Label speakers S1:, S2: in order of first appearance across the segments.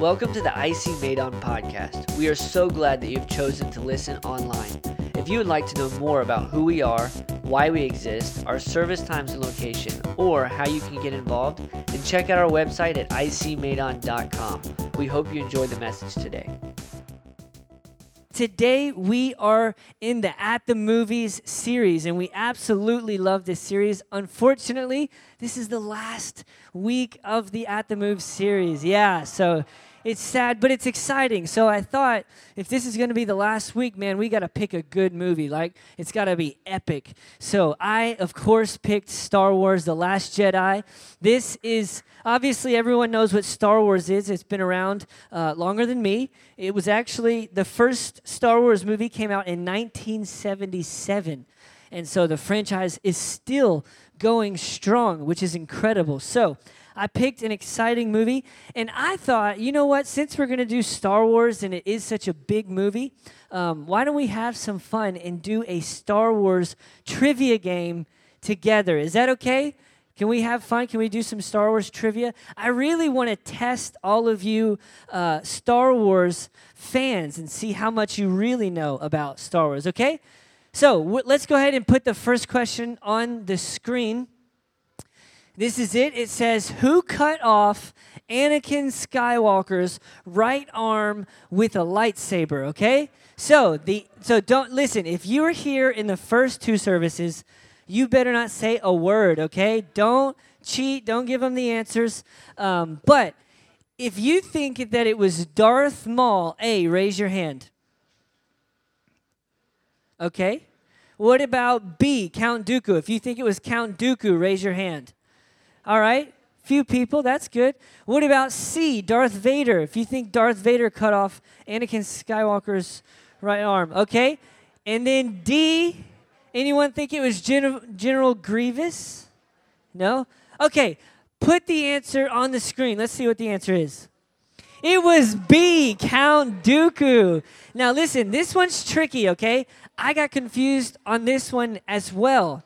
S1: Welcome to the IC Madon podcast. We are so glad that you've chosen to listen online. If you would like to know more about who we are, why we exist, our service times and location, or how you can get involved, then check out our website at icmadon.com. We hope you enjoy the message today.
S2: Today, we are in the At the Movies series, and we absolutely love this series. Unfortunately, this is the last week of the At the Move series. Yeah, so it's sad, but it's exciting. So I thought if this is going to be the last week, man, we got to pick a good movie. Like, it's got to be epic. So I, of course, picked Star Wars The Last Jedi. This is obviously everyone knows what Star Wars is. It's been around uh, longer than me. It was actually the first Star Wars movie came out in 1977. And so the franchise is still going strong, which is incredible. So, I picked an exciting movie, and I thought, you know what? Since we're going to do Star Wars and it is such a big movie, um, why don't we have some fun and do a Star Wars trivia game together? Is that okay? Can we have fun? Can we do some Star Wars trivia? I really want to test all of you uh, Star Wars fans and see how much you really know about Star Wars, okay? So w- let's go ahead and put the first question on the screen. This is it. It says, Who cut off Anakin Skywalker's right arm with a lightsaber? Okay? So the so don't listen, if you were here in the first two services, you better not say a word, okay? Don't cheat, don't give them the answers. Um, but if you think that it was Darth Maul, A, raise your hand. Okay. What about B, Count Dooku? If you think it was Count Dooku, raise your hand. All right, few people, that's good. What about C, Darth Vader? If you think Darth Vader cut off Anakin Skywalker's right arm, okay. And then D, anyone think it was Gen- General Grievous? No? Okay, put the answer on the screen. Let's see what the answer is. It was B, Count Dooku. Now listen, this one's tricky, okay? I got confused on this one as well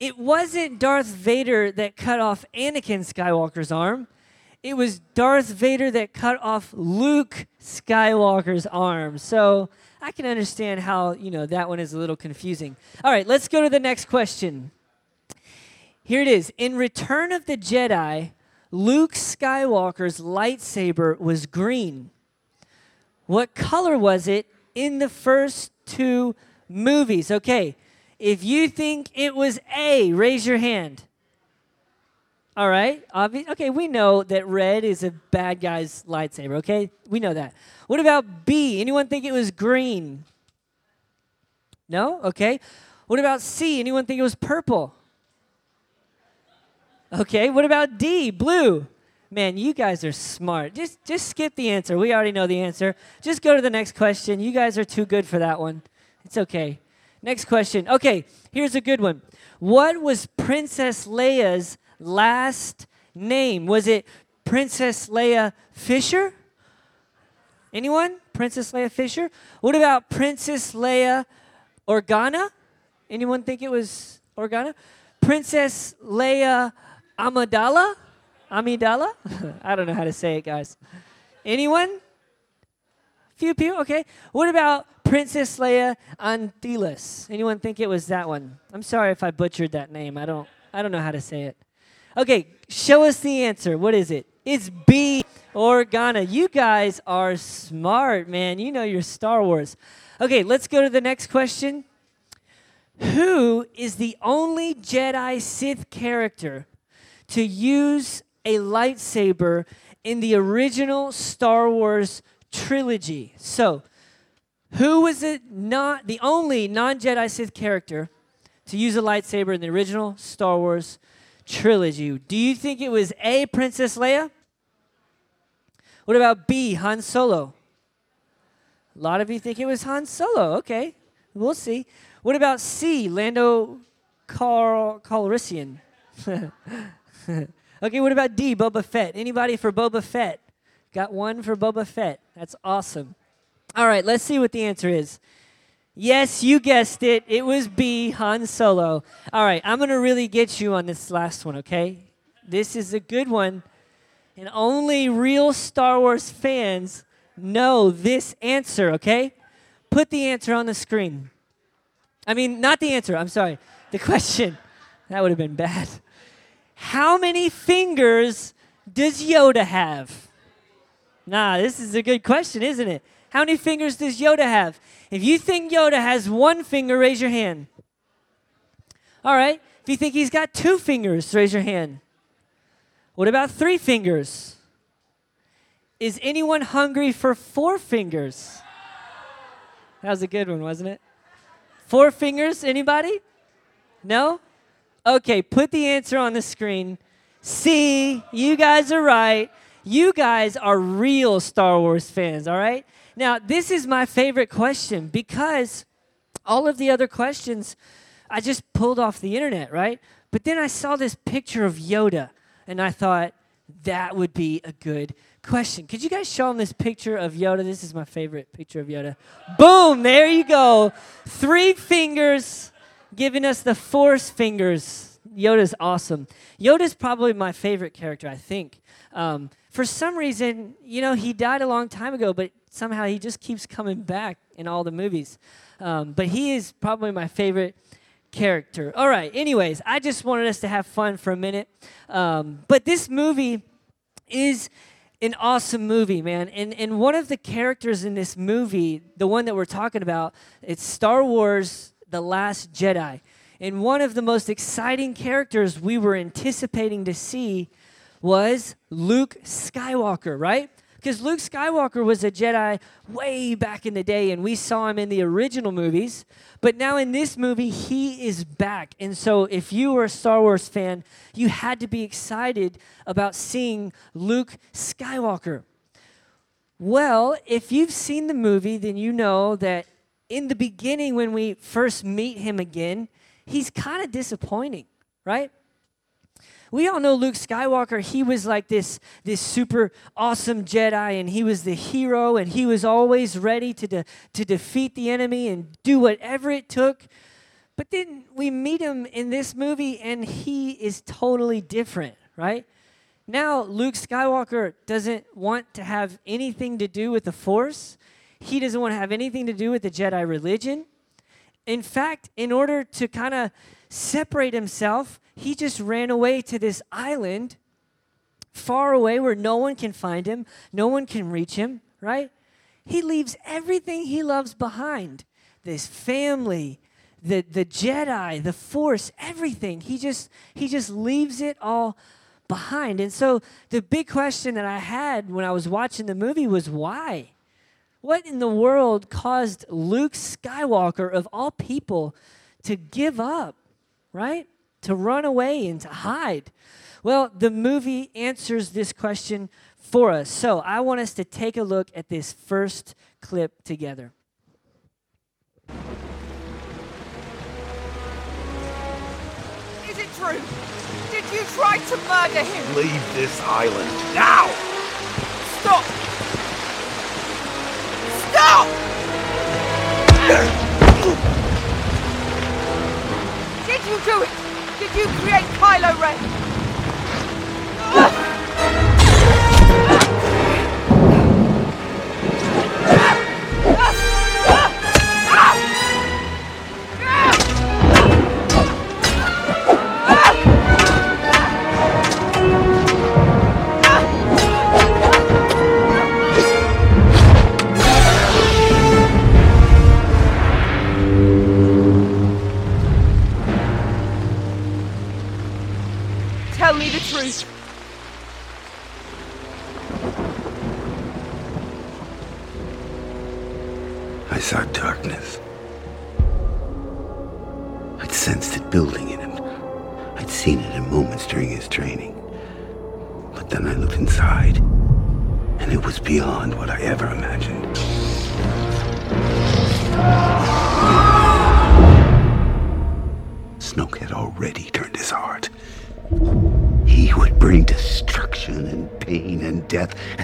S2: it wasn't Darth Vader that cut off Anakin Skywalker's arm. It was Darth Vader that cut off Luke Skywalker's arm. So I can understand how, you know, that one is a little confusing. All right, let's go to the next question. Here it is. In Return of the Jedi, Luke Skywalker's lightsaber was green. What color was it in the first two movies? Okay, if you think it was A, raise your hand. All right. Obvi- okay, we know that red is a bad guy's lightsaber, okay? We know that. What about B? Anyone think it was green? No? Okay. What about C? Anyone think it was purple? Okay. What about D? Blue. Man, you guys are smart. Just just skip the answer. We already know the answer. Just go to the next question. You guys are too good for that one. It's okay. Next question. Okay, here's a good one. What was Princess Leia's last name? Was it Princess Leia Fisher? Anyone? Princess Leia Fisher? What about Princess Leia Organa? Anyone think it was Organa? Princess Leia Amidala? Amidala? I don't know how to say it, guys. Anyone? Few people? Okay. What about Princess Leia Antilles. Anyone think it was that one? I'm sorry if I butchered that name. I don't I don't know how to say it. Okay, show us the answer. What is it? It's B or Organa. You guys are smart, man. You know your Star Wars. Okay, let's go to the next question. Who is the only Jedi Sith character to use a lightsaber in the original Star Wars trilogy? So, who was it not the only non-Jedi Sith character to use a lightsaber in the original Star Wars trilogy? Do you think it was A, Princess Leia? What about B, Han Solo? A lot of you think it was Han Solo. Okay, we'll see. What about C, Lando Carl Calrissian? okay, what about D, Boba Fett? Anybody for Boba Fett? Got one for Boba Fett. That's awesome. All right, let's see what the answer is. Yes, you guessed it. It was B, Han Solo. All right, I'm going to really get you on this last one, okay? This is a good one. And only real Star Wars fans know this answer, okay? Put the answer on the screen. I mean, not the answer, I'm sorry. The question. That would have been bad. How many fingers does Yoda have? Nah, this is a good question, isn't it? How many fingers does Yoda have? If you think Yoda has one finger, raise your hand. All right. If you think he's got two fingers, raise your hand. What about three fingers? Is anyone hungry for four fingers? That was a good one, wasn't it? Four fingers, anybody? No? Okay, put the answer on the screen. See, you guys are right. You guys are real Star Wars fans, all right? Now, this is my favorite question because all of the other questions I just pulled off the internet, right? But then I saw this picture of Yoda and I thought that would be a good question. Could you guys show them this picture of Yoda? This is my favorite picture of Yoda. Boom, there you go. Three fingers giving us the force fingers. Yoda's awesome. Yoda's probably my favorite character, I think. Um, for some reason, you know, he died a long time ago, but somehow he just keeps coming back in all the movies. Um, but he is probably my favorite character. All right, anyways, I just wanted us to have fun for a minute. Um, but this movie is an awesome movie, man. And, and one of the characters in this movie, the one that we're talking about, it's Star Wars The Last Jedi. And one of the most exciting characters we were anticipating to see was Luke Skywalker, right? Because Luke Skywalker was a Jedi way back in the day, and we saw him in the original movies. But now in this movie, he is back. And so, if you were a Star Wars fan, you had to be excited about seeing Luke Skywalker. Well, if you've seen the movie, then you know that in the beginning, when we first meet him again, he's kind of disappointing, right? We all know Luke Skywalker, he was like this, this super awesome Jedi, and he was the hero, and he was always ready to, de- to defeat the enemy and do whatever it took. But then we meet him in this movie, and he is totally different, right? Now, Luke Skywalker doesn't want to have anything to do with the Force. He doesn't want to have anything to do with the Jedi religion. In fact, in order to kind of separate himself, he just ran away to this island far away where no one can find him, no one can reach him, right? He leaves everything he loves behind this family, the, the Jedi, the Force, everything. He just, he just leaves it all behind. And so the big question that I had when I was watching the movie was why? What in the world caused Luke Skywalker, of all people, to give up, right? To run away and to hide? Well, the movie answers this question for us. So I want us to take a look at this first clip together.
S3: Is it true? Did you try to murder him?
S4: Leave this island now!
S3: Stop! Stop! Did you do it? Did you create Kylo Ren?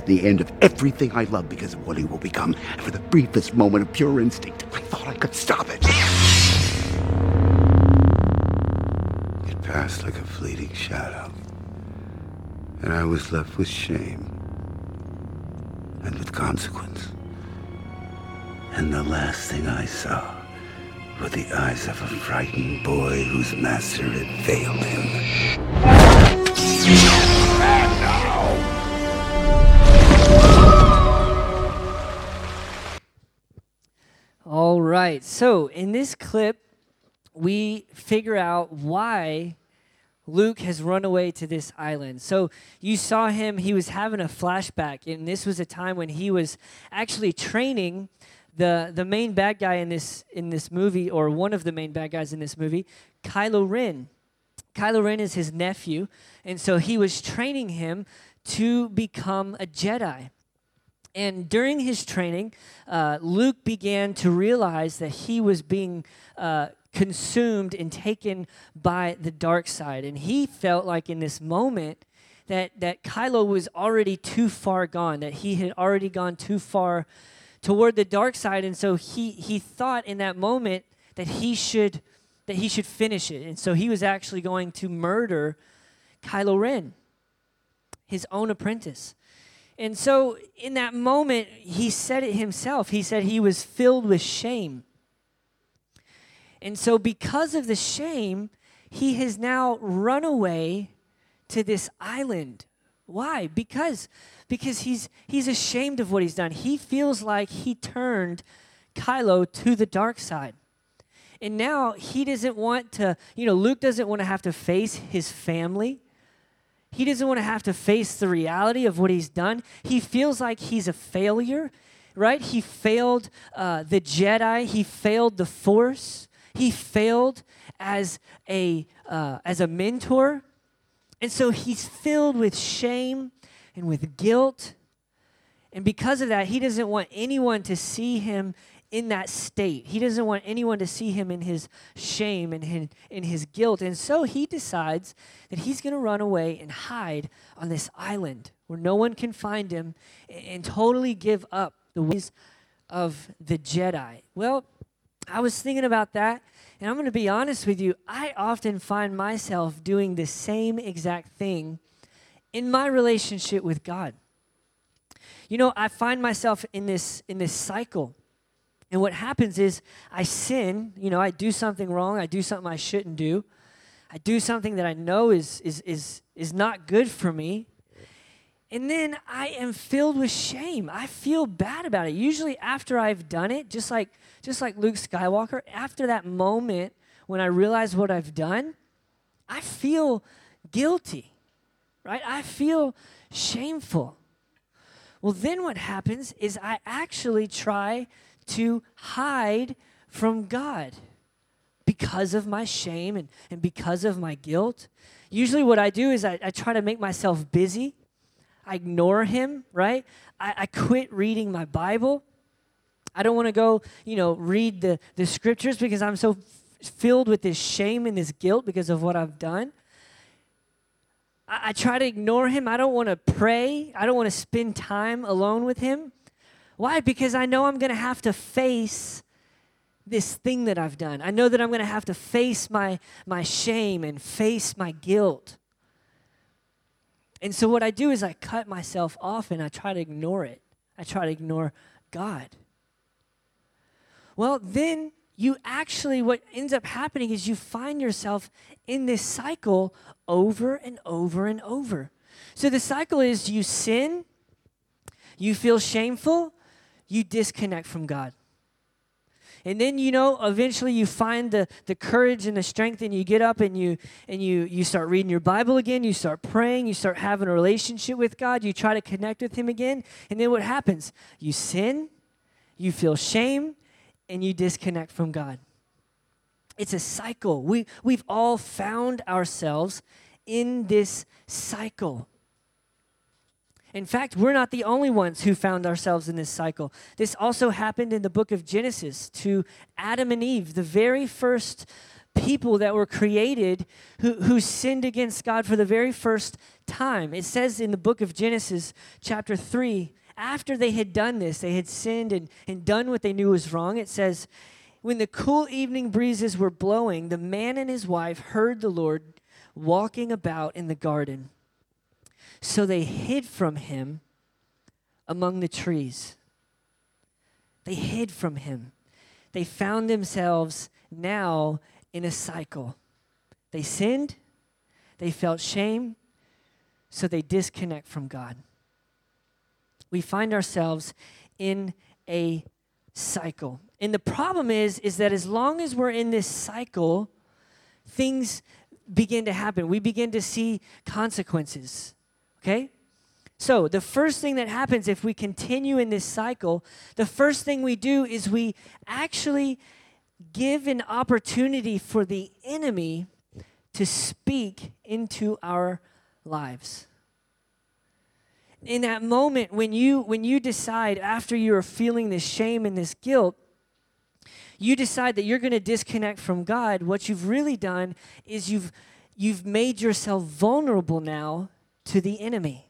S4: The end of everything I love because of what he will become. And for the briefest moment of pure instinct, I thought I could stop it. It passed like a fleeting shadow. And I was left with shame and with consequence. And the last thing I saw were the eyes of a frightened boy whose master had failed him.
S2: All right. So in this clip, we figure out why Luke has run away to this island. So you saw him, he was having a flashback, and this was a time when he was actually training the, the main bad guy in this in this movie, or one of the main bad guys in this movie, Kylo Ren. Kylo Ren is his nephew, and so he was training him to become a Jedi. And during his training, uh, Luke began to realize that he was being uh, consumed and taken by the dark side. And he felt like in this moment that, that Kylo was already too far gone, that he had already gone too far toward the dark side. And so he, he thought in that moment that he should that he should finish it. And so he was actually going to murder Kylo Ren, his own apprentice. And so in that moment, he said it himself. He said he was filled with shame. And so, because of the shame, he has now run away to this island. Why? Because because he's he's ashamed of what he's done. He feels like he turned Kylo to the dark side. And now he doesn't want to, you know, Luke doesn't want to have to face his family. He doesn't want to have to face the reality of what he's done. He feels like he's a failure, right? He failed uh, the Jedi. He failed the Force. He failed as a uh, as a mentor, and so he's filled with shame and with guilt. And because of that, he doesn't want anyone to see him in that state. He doesn't want anyone to see him in his shame and in, in his guilt. And so he decides that he's going to run away and hide on this island where no one can find him and, and totally give up the ways of the Jedi. Well, I was thinking about that, and I'm going to be honest with you. I often find myself doing the same exact thing in my relationship with God. You know, I find myself in this in this cycle. And what happens is I sin, you know, I do something wrong, I do something I shouldn't do. I do something that I know is is is is not good for me. And then I am filled with shame. I feel bad about it. Usually after I've done it, just like just like Luke Skywalker, after that moment when I realize what I've done, I feel guilty. Right? I feel shameful. Well, then what happens is I actually try to hide from God because of my shame and, and because of my guilt. Usually, what I do is I, I try to make myself busy. I ignore Him, right? I, I quit reading my Bible. I don't want to go, you know, read the, the scriptures because I'm so f- filled with this shame and this guilt because of what I've done. I, I try to ignore him. I don't want to pray. I don't want to spend time alone with him. Why? Because I know I'm going to have to face this thing that I've done. I know that I'm going to have to face my, my shame and face my guilt. And so, what I do is I cut myself off and I try to ignore it. I try to ignore God. Well, then you actually, what ends up happening is you find yourself in this cycle over and over and over. So, the cycle is you sin, you feel shameful, you disconnect from God. And then you know eventually you find the, the courage and the strength and you get up and you and you you start reading your Bible again, you start praying, you start having a relationship with God, you try to connect with him again, and then what happens? You sin, you feel shame, and you disconnect from God. It's a cycle. We we've all found ourselves in this cycle. In fact, we're not the only ones who found ourselves in this cycle. This also happened in the book of Genesis to Adam and Eve, the very first people that were created who, who sinned against God for the very first time. It says in the book of Genesis, chapter 3, after they had done this, they had sinned and, and done what they knew was wrong. It says, When the cool evening breezes were blowing, the man and his wife heard the Lord walking about in the garden. So they hid from him among the trees. They hid from him. They found themselves now in a cycle. They sinned, they felt shame, so they disconnect from God. We find ourselves in a cycle. And the problem is is that as long as we're in this cycle, things begin to happen. We begin to see consequences. Okay? So, the first thing that happens if we continue in this cycle, the first thing we do is we actually give an opportunity for the enemy to speak into our lives. In that moment when you when you decide after you are feeling this shame and this guilt, you decide that you're going to disconnect from God, what you've really done is you've you've made yourself vulnerable now to the enemy.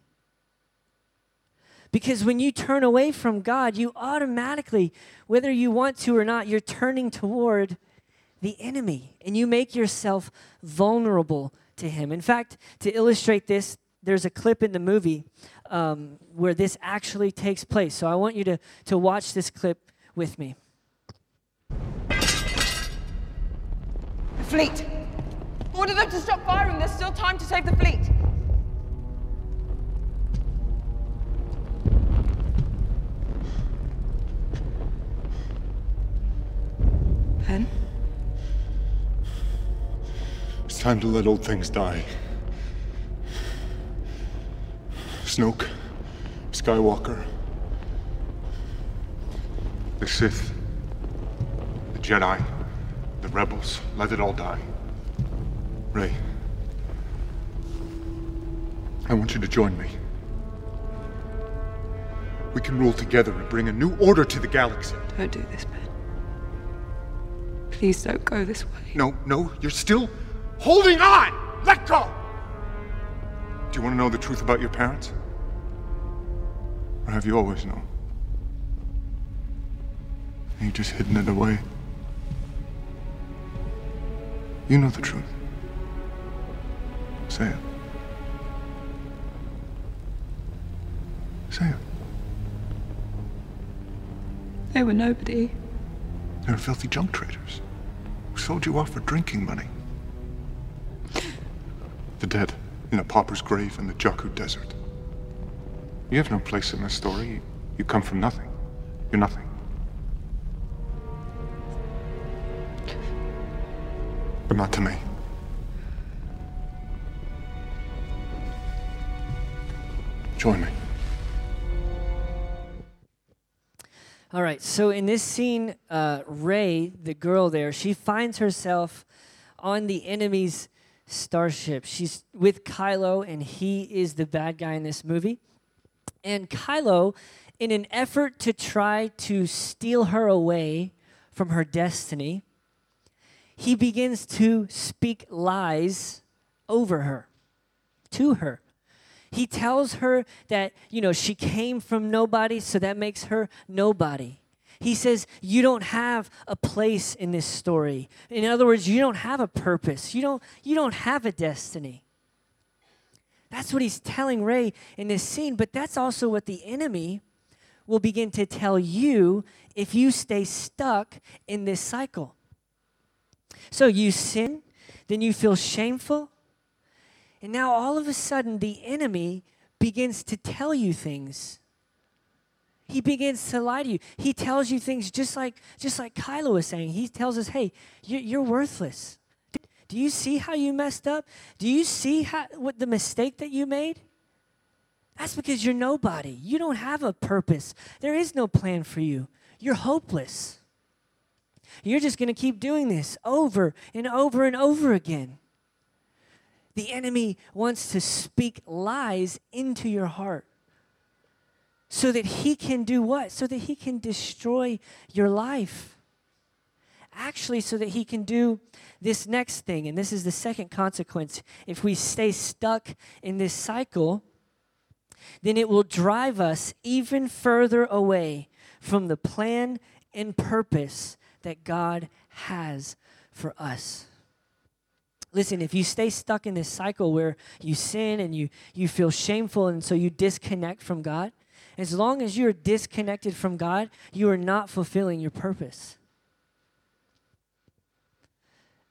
S2: Because when you turn away from God, you automatically, whether you want to or not, you're turning toward the enemy and you make yourself vulnerable to him. In fact, to illustrate this, there's a clip in the movie um, where this actually takes place. So I want you to, to watch this clip with me.
S3: The fleet! Order them to stop firing. There's still time to save the fleet. Ben?
S5: It's time to let old things die. Snoke, Skywalker, the Sith, the Jedi, the Rebels, let it all die. Rey, I want you to join me. We can rule together and bring a new order to the galaxy.
S3: Don't do this, Ben. Please don't go this way.
S5: No, no, you're still holding on! Let go! Do you want to know the truth about your parents? Or have you always known? And you just hidden it away? You know the truth. Say it. Say it.
S3: They were nobody.
S5: They were filthy junk traders sold you off for drinking money. The dead in a pauper's grave in the Jakku Desert. You have no place in this story. You come from nothing. You're nothing. But not to me. Join me.
S2: All right, so in this scene, uh, Rey, the girl there, she finds herself on the enemy's starship. She's with Kylo, and he is the bad guy in this movie. And Kylo, in an effort to try to steal her away from her destiny, he begins to speak lies over her, to her. He tells her that, you know, she came from nobody, so that makes her nobody. He says, You don't have a place in this story. In other words, you don't have a purpose. You don't, you don't have a destiny. That's what he's telling Rey in this scene, but that's also what the enemy will begin to tell you if you stay stuck in this cycle. So you sin, then you feel shameful, and now all of a sudden the enemy begins to tell you things. He begins to lie to you. He tells you things just like just like Kylo was saying. He tells us, "Hey, you're, worthless. Do you see how you messed up? Do you see how, what the mistake that you made? That's because you're nobody. You don't have a purpose. There is no plan for you. You're hopeless. You're just going to keep doing this over and over and over again. The enemy wants to speak lies into your heart so that he can do what? So that he can destroy your life. Actually, so that he can do this next thing. And this is the second consequence. If we stay stuck in this cycle, then it will drive us even further away from the plan and purpose that God has for us. Listen, if you stay stuck in this cycle where you sin and you, you feel shameful and so you disconnect from God, as long as you're disconnected from God, you are not fulfilling your purpose.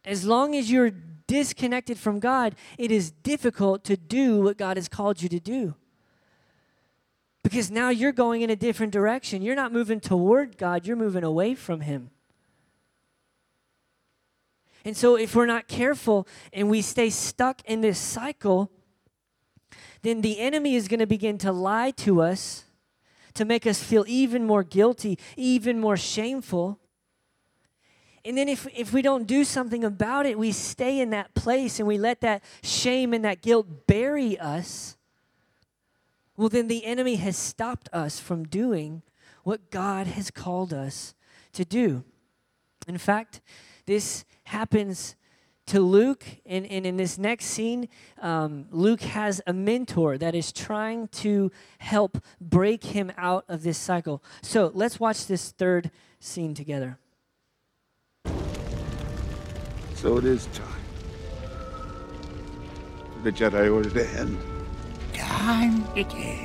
S2: As long as you're disconnected from God, it is difficult to do what God has called you to do. Because now you're going in a different direction. You're not moving toward God, you're moving away from Him. And so, if we're not careful and we stay stuck in this cycle, then the enemy is going to begin to lie to us to make us feel even more guilty, even more shameful. And then, if, if we don't do something about it, we stay in that place and we let that shame and that guilt bury us. Well, then the enemy has stopped us from doing what God has called us to do. In fact, this happens to Luke, and, and in this next scene, um, Luke has a mentor that is trying to help break him out of this cycle. So let's watch this third scene together.
S4: So it is time. The Jedi Order to end.
S6: Time it is.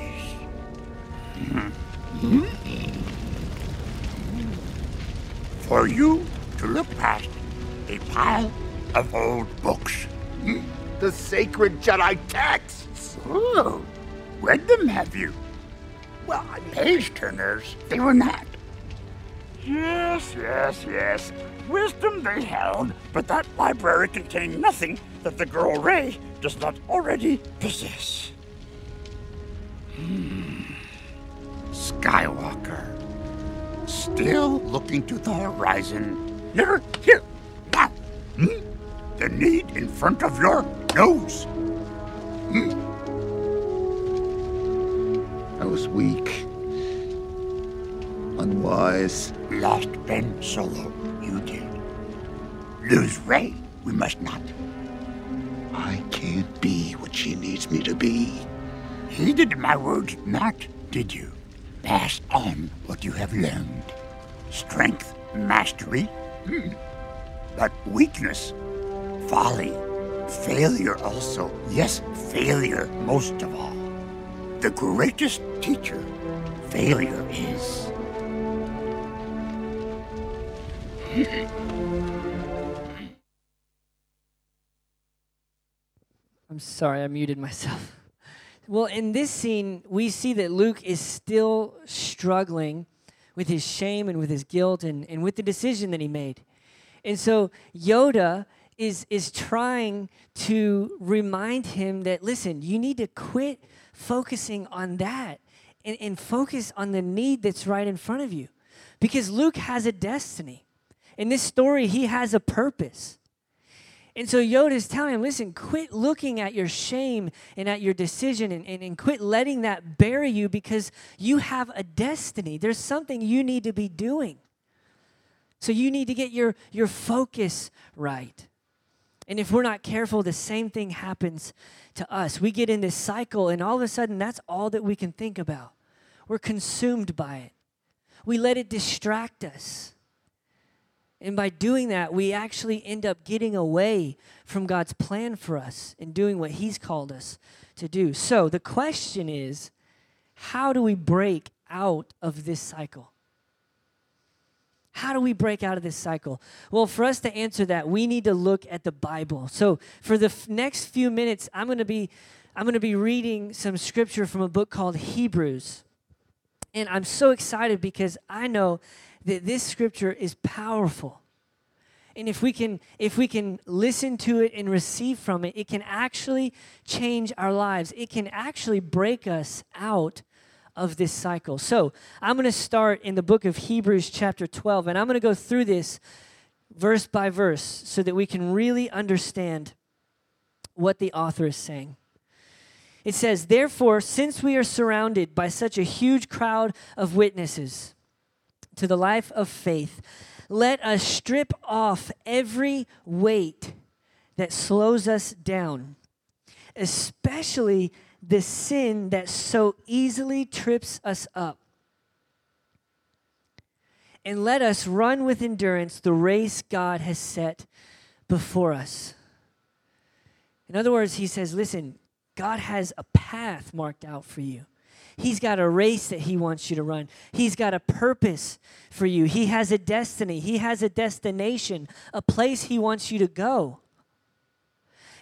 S6: For you to look past a pile of old books.
S4: The sacred Jedi texts.
S6: Oh, read them, have you?
S4: Well, I mean,
S6: Page turners, they were not. Yes, yes, yes. Wisdom they held, but that library contained nothing that the girl Rey does not already possess. Hmm. Skywalker. Still looking to the horizon. Never here. Now. Hmm? The need in front of your nose. Hmm?
S4: I was weak. Unwise.
S6: Lost Ben Solo. You did. Lose Rey. We must not.
S4: I can't be what she needs me to be.
S6: Heeded my words not, did you? Pass on what you have learned. Strength, mastery, hmm. but weakness, folly, failure also. Yes, failure most of all. The greatest teacher, failure is.
S2: I'm sorry, I muted myself. Well, in this scene, we see that Luke is still struggling with his shame and with his guilt and, and with the decision that he made. And so Yoda is, is trying to remind him that, listen, you need to quit focusing on that and, and focus on the need that's right in front of you. Because Luke has a destiny. In this story, he has a purpose. And so Yoda is telling him, listen, quit looking at your shame and at your decision and, and, and quit letting that bury you because you have a destiny. There's something you need to be doing. So you need to get your, your focus right. And if we're not careful, the same thing happens to us. We get in this cycle, and all of a sudden, that's all that we can think about. We're consumed by it, we let it distract us. And by doing that, we actually end up getting away from God's plan for us and doing what He's called us to do. So the question is how do we break out of this cycle? How do we break out of this cycle? Well, for us to answer that, we need to look at the Bible. So, for the f- next few minutes, I'm going to be I'm going to be reading some scripture from a book called Hebrews. And I'm so excited because I know that this scripture is powerful. And if we can if we can listen to it and receive from it, it can actually change our lives. It can actually break us out of this cycle. So, I'm going to start in the book of Hebrews chapter 12 and I'm going to go through this verse by verse so that we can really understand what the author is saying. It says, Therefore, since we are surrounded by such a huge crowd of witnesses, to the life of faith, let us strip off every weight that slows us down, especially the sin that so easily trips us up. And let us run with endurance the race God has set before us. In other words, he says, listen, God has a path marked out for you. He's got a race that He wants you to run. He's got a purpose for you. He has a destiny. He has a destination, a place He wants you to go.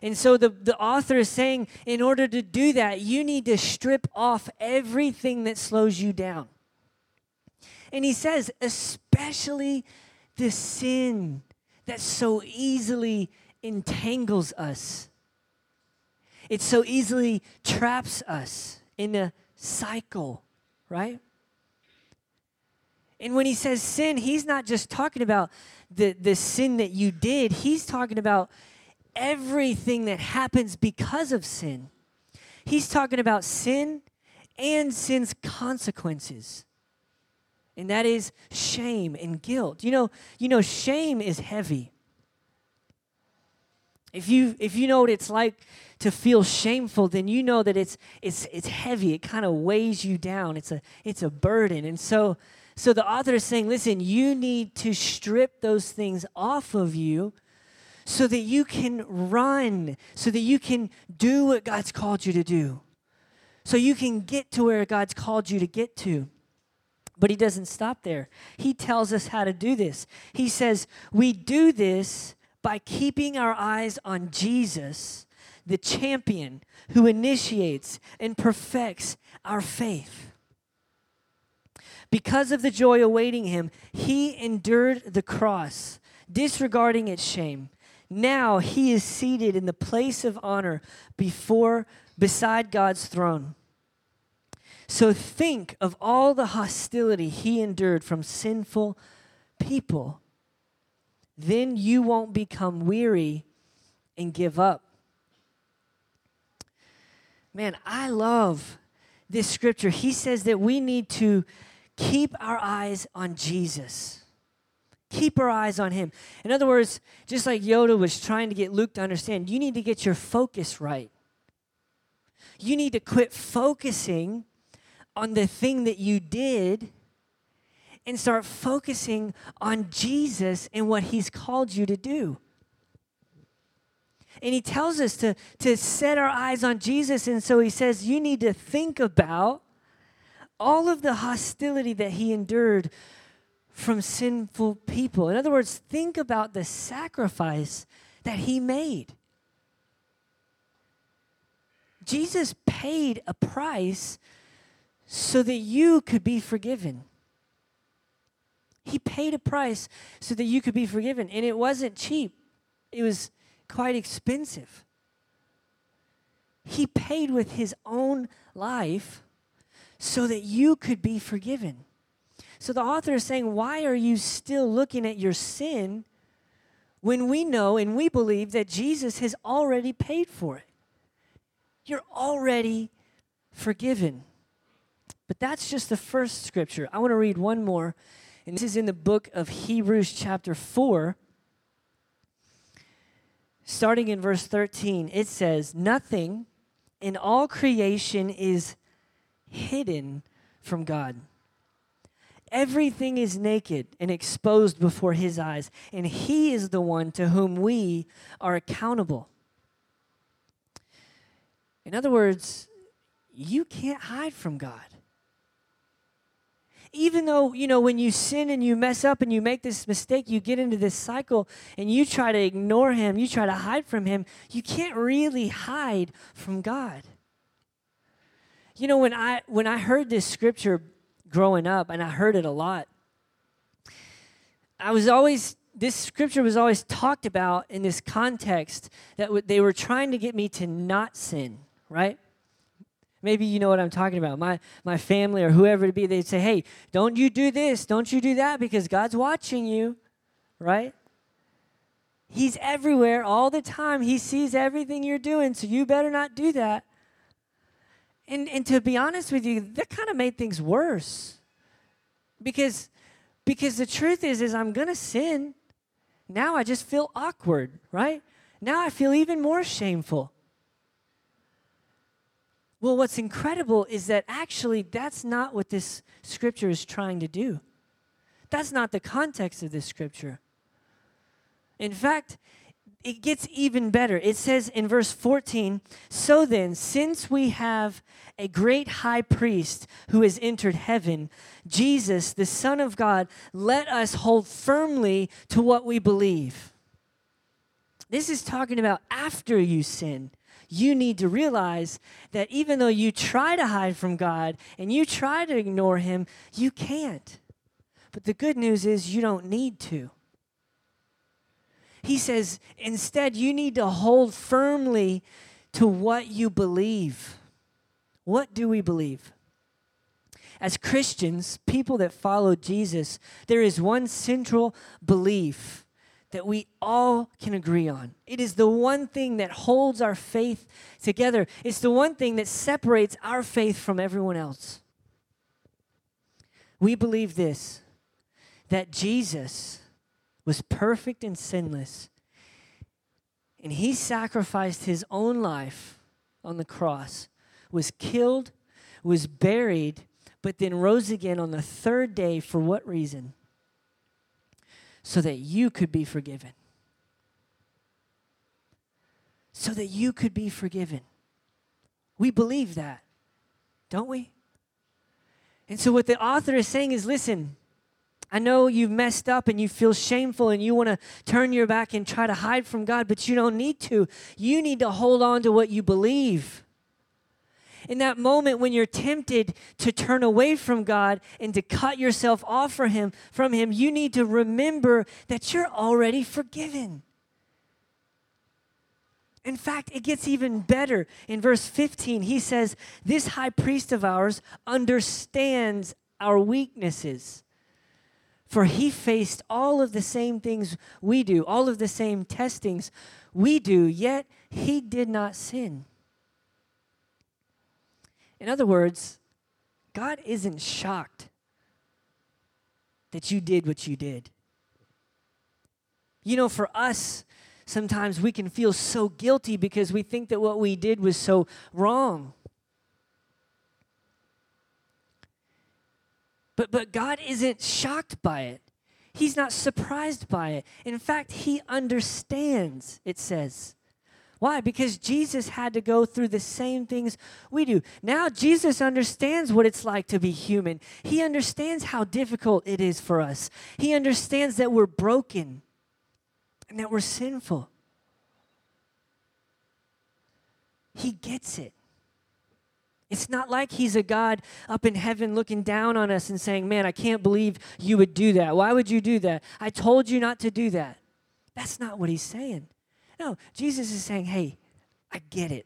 S2: And so the, the author is saying, in order to do that, you need to strip off everything that slows you down. And he says, especially the sin that so easily entangles us. It so easily traps us in a cycle, right? And when he says sin, he's not just talking about the, the sin that you did, he's talking about everything that happens because of sin. He's talking about sin and sin's consequences. And that is shame and guilt. You know, you know shame is heavy. If you if you know what it's like to feel shameful, then you know that it's it's it's heavy. It kind of weighs you down. It's a it's a burden. And so so the author is saying, listen, you need to strip those things off of you so that you can run, so that you can do what God's called you to do. So you can get to where God's called you to get to. But he doesn't stop there. He tells us how to do this. He says, We do this by keeping our eyes on Jesus, the champion who initiates and perfects our faith. Because of the joy awaiting him, he endured the cross, disregarding its shame. Now he is seated in the place of honor before beside God's throne. So think of all the hostility he endured from sinful people then you won't become weary and give up. Man, I love this scripture. He says that we need to keep our eyes on Jesus. Keep our eyes on him. In other words, just like Yoda was trying to get Luke to understand, you need to get your focus right. You need to quit focusing on the thing that you did and start focusing on Jesus and what he's called you to do. And he tells us to, to set our eyes on Jesus. And so he says, You need to think about all of the hostility that he endured from sinful people. In other words, think about the sacrifice that he made. Jesus paid a price so that you could be forgiven. He paid a price so that you could be forgiven. And it wasn't cheap, it was quite expensive. He paid with his own life so that you could be forgiven. So the author is saying, Why are you still looking at your sin when we know and we believe that Jesus has already paid for it? You're already forgiven. But that's just the first scripture. I want to read one more and this is in the book of Hebrews, chapter 4. Starting in verse 13, it says, Nothing in all creation is hidden from God. Everything is naked and exposed before his eyes, and he is the one to whom we are accountable. In other words, you can't hide from God even though, you know, when you sin and you mess up and you make this mistake, you get into this cycle and you try to ignore him, you try to hide from him, you can't really hide from God. You know, when I when I heard this scripture growing up, and I heard it a lot, I was always this scripture was always talked about in this context that they were trying to get me to not sin, right? Maybe you know what I'm talking about. My my family or whoever it be, they'd say, "Hey, don't you do this, don't you do that because God's watching you." Right? He's everywhere all the time. He sees everything you're doing, so you better not do that. And and to be honest with you, that kind of made things worse. Because because the truth is is I'm going to sin. Now I just feel awkward, right? Now I feel even more shameful. Well, what's incredible is that actually that's not what this scripture is trying to do. That's not the context of this scripture. In fact, it gets even better. It says in verse 14 So then, since we have a great high priest who has entered heaven, Jesus, the Son of God, let us hold firmly to what we believe. This is talking about after you sin. You need to realize that even though you try to hide from God and you try to ignore Him, you can't. But the good news is you don't need to. He says, instead, you need to hold firmly to what you believe. What do we believe? As Christians, people that follow Jesus, there is one central belief that we all can agree on. It is the one thing that holds our faith together. It's the one thing that separates our faith from everyone else. We believe this that Jesus was perfect and sinless. And he sacrificed his own life on the cross, was killed, was buried, but then rose again on the third day for what reason? So that you could be forgiven. So that you could be forgiven. We believe that, don't we? And so, what the author is saying is listen, I know you've messed up and you feel shameful and you want to turn your back and try to hide from God, but you don't need to. You need to hold on to what you believe. In that moment when you're tempted to turn away from God and to cut yourself off for him, from him, you need to remember that you're already forgiven. In fact, it gets even better. In verse 15, he says, This high priest of ours understands our weaknesses for he faced all of the same things we do, all of the same testings we do, yet he did not sin. In other words, God isn't shocked that you did what you did. You know, for us, sometimes we can feel so guilty because we think that what we did was so wrong. But, but God isn't shocked by it. He's not surprised by it. In fact, he understands, it says. Why? Because Jesus had to go through the same things we do. Now, Jesus understands what it's like to be human. He understands how difficult it is for us. He understands that we're broken and that we're sinful. He gets it. It's not like he's a God up in heaven looking down on us and saying, Man, I can't believe you would do that. Why would you do that? I told you not to do that. That's not what he's saying. No, Jesus is saying, Hey, I get it.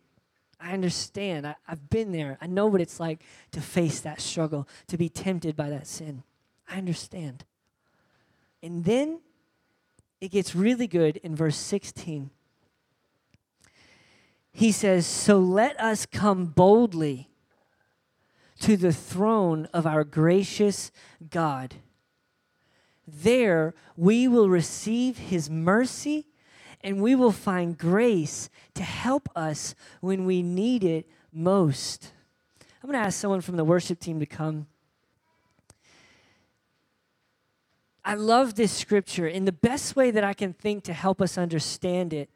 S2: I understand. I, have been there. I know what it's like to face that struggle, to be tempted by that sin. I understand. And then it gets really good in verse 16. He says, So let us come boldly to the throne of our gracious God. There we will receive his mercy and we will find grace to help us when we need it most. I'm going to ask someone from the worship team to come. I love this scripture, and the best way that I can think to help us understand it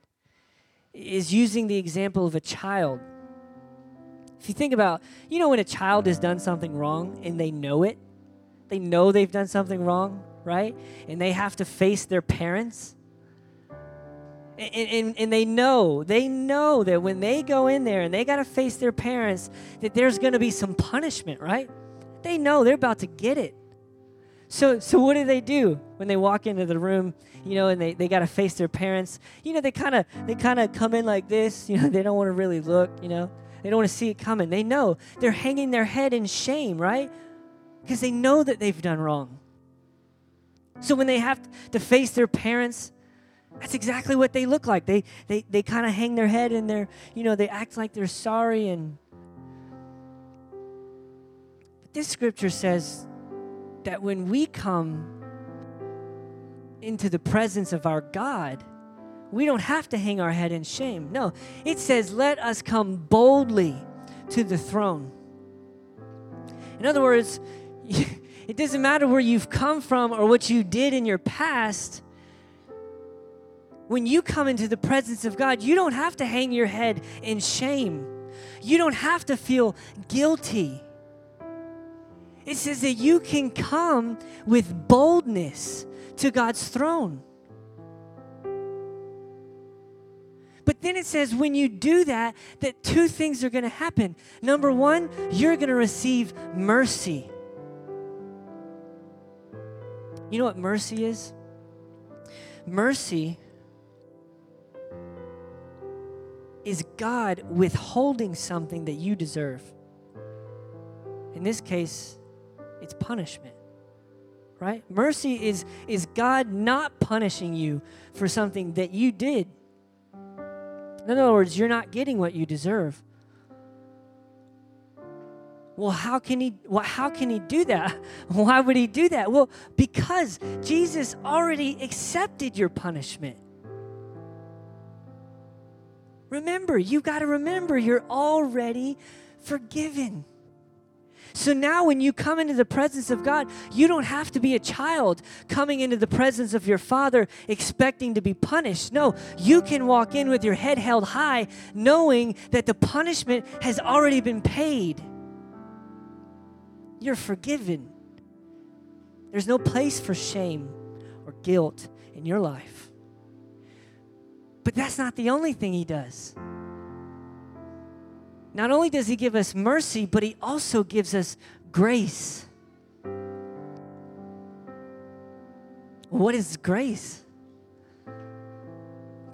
S2: is using the example of a child. If you think about, you know, when a child has done something wrong and they know it, they know they've done something wrong, right? And they have to face their parents. And, and, and they know, they know that when they go in there and they got to face their parents, that there's going to be some punishment, right? They know they're about to get it. So, so what do they do when they walk into the room, you know, and they, they got to face their parents? You know, they kind of they kind of come in like this, you know, they don't want to really look, you know. They don't want to see it coming. They know they're hanging their head in shame, right? Because they know that they've done wrong. So when they have to face their parents, that's exactly what they look like. They they they kind of hang their head and they're, you know, they act like they're sorry and but this scripture says that when we come into the presence of our God, we don't have to hang our head in shame. No, it says, let us come boldly to the throne. In other words, it doesn't matter where you've come from or what you did in your past. When you come into the presence of God, you don't have to hang your head in shame. You don't have to feel guilty. It says that you can come with boldness to God's throne. But then it says when you do that, that two things are going to happen. Number one, you're going to receive mercy. You know what mercy is? Mercy is God withholding something that you deserve. In this case, it's punishment. Right? Mercy is, is God not punishing you for something that you did. In other words, you're not getting what you deserve. Well, how can he well, how can he do that? Why would he do that? Well, because Jesus already accepted your punishment. Remember, you got to remember you're already forgiven. So now, when you come into the presence of God, you don't have to be a child coming into the presence of your Father expecting to be punished. No, you can walk in with your head held high, knowing that the punishment has already been paid. You're forgiven. There's no place for shame or guilt in your life. But that's not the only thing He does. Not only does He give us mercy, but He also gives us grace. What is grace?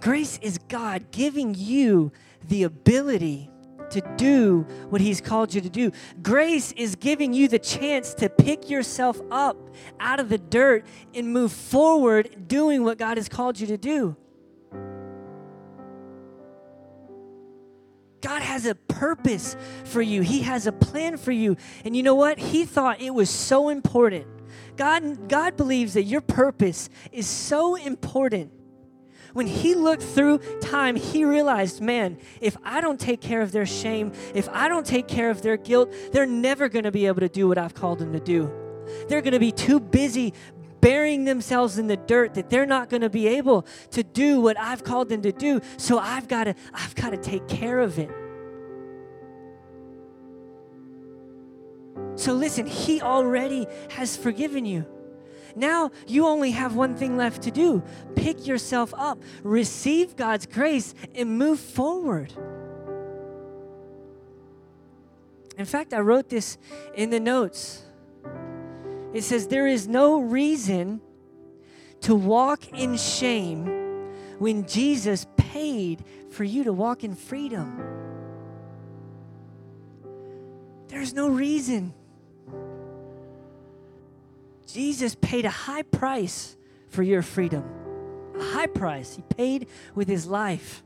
S2: Grace is God giving you the ability to do what He's called you to do. Grace is giving you the chance to pick yourself up out of the dirt and move forward doing what God has called you to do. God has a purpose for you. He has a plan for you. And you know what? He thought it was so important. God, God believes that your purpose is so important. When he looked through time, he realized, man, if I don't take care of their shame, if I don't take care of their guilt, they're never going to be able to do what I've called them to do. They're going to be too busy burying themselves in the dirt that they're not going to be able to do what I've called them to do. So I've got to I've got to take care of it. So listen, he already has forgiven you. Now you only have one thing left to do. Pick yourself up, receive God's grace and move forward. In fact, I wrote this in the notes. It says, There is no reason to walk in shame when Jesus paid for you to walk in freedom. There's no reason. Jesus paid a high price for your freedom. A high price. He paid with his life.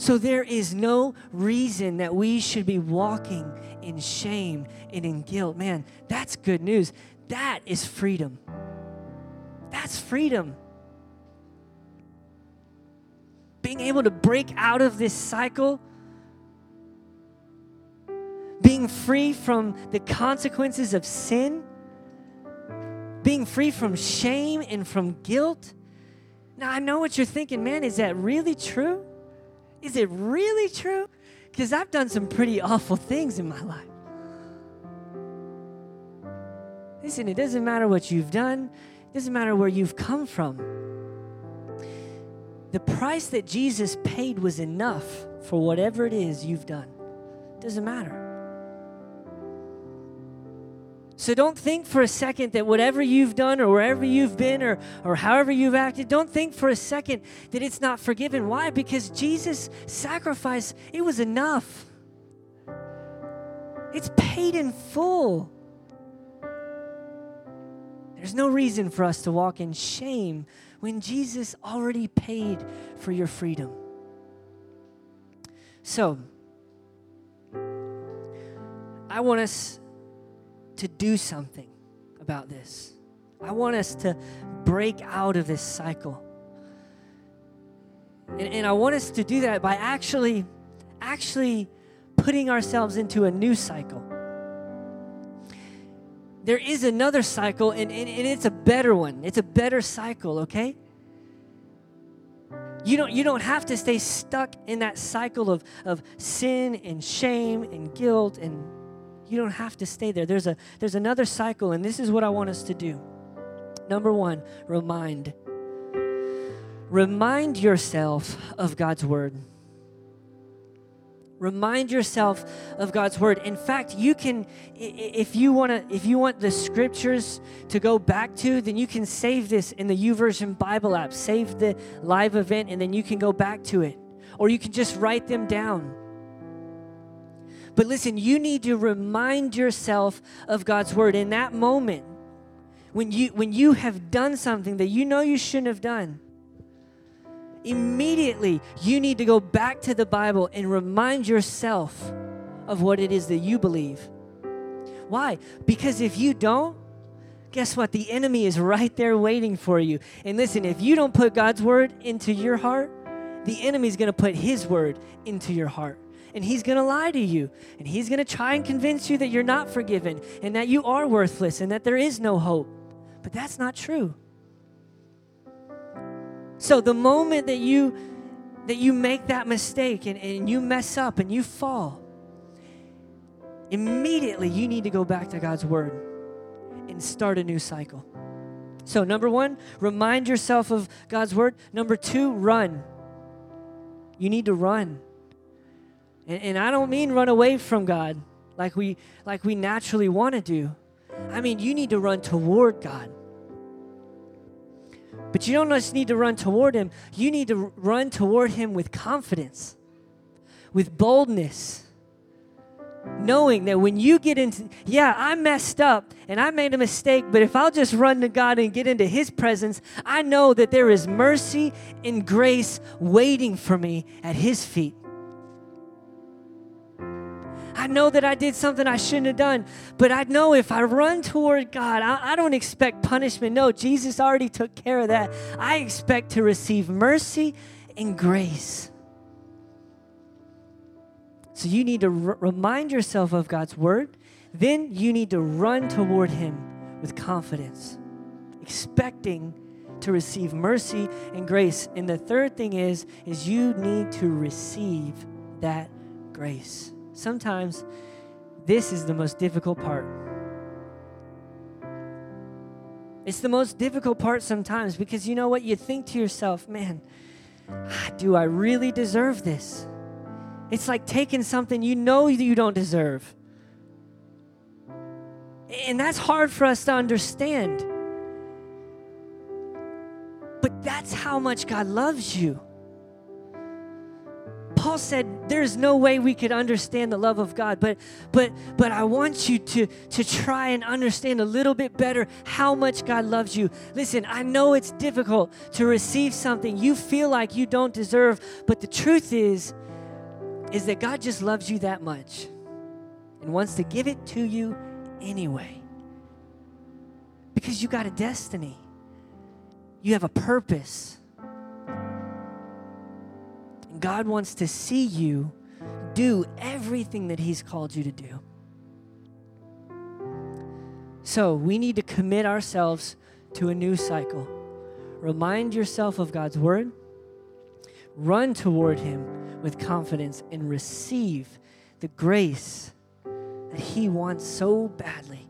S2: So there is no reason that we should be walking in shame and in guilt. Man, that's good news. That is freedom. That's freedom. Being able to break out of this cycle, being free from the consequences of sin, being free from shame and from guilt. Now, I know what you're thinking, man, is that really true? Is it really true? Because I've done some pretty awful things in my life. Listen, it doesn't matter what you've done, it doesn't matter where you've come from. The price that Jesus paid was enough for whatever it is you've done. It doesn't matter. So don't think for a second that whatever you've done or wherever you've been or, or however you've acted, don't think for a second that it's not forgiven. Why? Because Jesus' sacrifice, it was enough. It's paid in full. There's no reason for us to walk in shame when Jesus already paid for your freedom. So, I want us to do something about this. I want us to break out of this cycle. And, and, I want us to do that by actually, actually putting ourselves into a new cycle. there is another cycle, and, and, and it's a better one. It's a better cycle, okay? You don't, you don't have to stay stuck in that cycle of, of sin and shame and guilt, and you don't have to stay there. There's, a, there's another cycle, and this is what I want us to do. Number one, remind. Remind yourself of God's word. Remind yourself of God's word. In fact, you can if you want to if you want the scriptures to go back to, then you can save this in the YouVersion Bible app. Save the live event and then you can go back to it. Or you can just write them down. But listen, you need to remind yourself of God's word in that moment when you when you have done something that you know you shouldn't have done immediately you need to go back to the Bible and remind yourself of what it is that you believe. Why? Because if you don't, guess what? The enemy is right there waiting for you. And listen, if you don't put God's word into your heart, the enemy is going to put his word into your heart. And he's going to lie to you. And he's going to try and convince you that you're not forgiven and that you are worthless and that there is no hope. But that's not true. So the moment that you that you make that mistake and, and you mess up and you fall, immediately you need to go back to God's word and start a new cycle. So, number one, remind yourself of God's word. Number two, run. You need to run. And, and I don't mean run away from God like we like we naturally want to do. I mean you need to run toward God. But you don't just need to run toward him, you need to run toward him with confidence, with boldness. Knowing that when you get into, yeah, I messed up and I made a mistake, but if I'll just run to God and get into His presence, I know that there is mercy and grace waiting for me at His feet. I know that I did something I shouldn't have done, but I know if I run toward God, I, I, don't expect punishment. No, Jesus already took care of that. I expect to receive mercy and grace. So you need to r- remind yourself of God's word. Then you need to run toward Him with confidence, expecting to receive mercy and grace. And the third thing is, is you need to receive that grace. Sometimes this is the most difficult part. It's the most difficult part sometimes because you know what? You think to yourself, man, do I really deserve this? It's like taking something you know you don't deserve. And that's hard for us to understand. But that's how much God loves you. Paul said there's no way we could understand the love of God, but but but I want you to to try and understand a little bit better how much God loves you. Listen, I know it's difficult to receive something you feel like you don't deserve, but the truth is is that God just loves you that much and wants to give it to you anyway. Because you got a destiny. You have a purpose. God wants to see you do everything that He's called you to do. So we need to commit ourselves to a new cycle. Remind yourself of God's word, run toward Him with confidence, and receive the grace that He wants so badly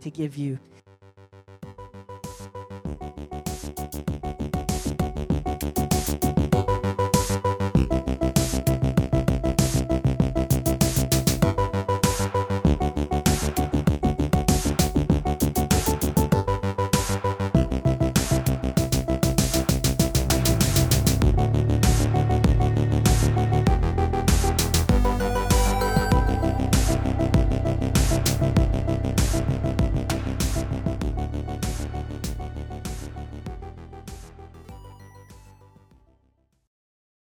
S2: to give you.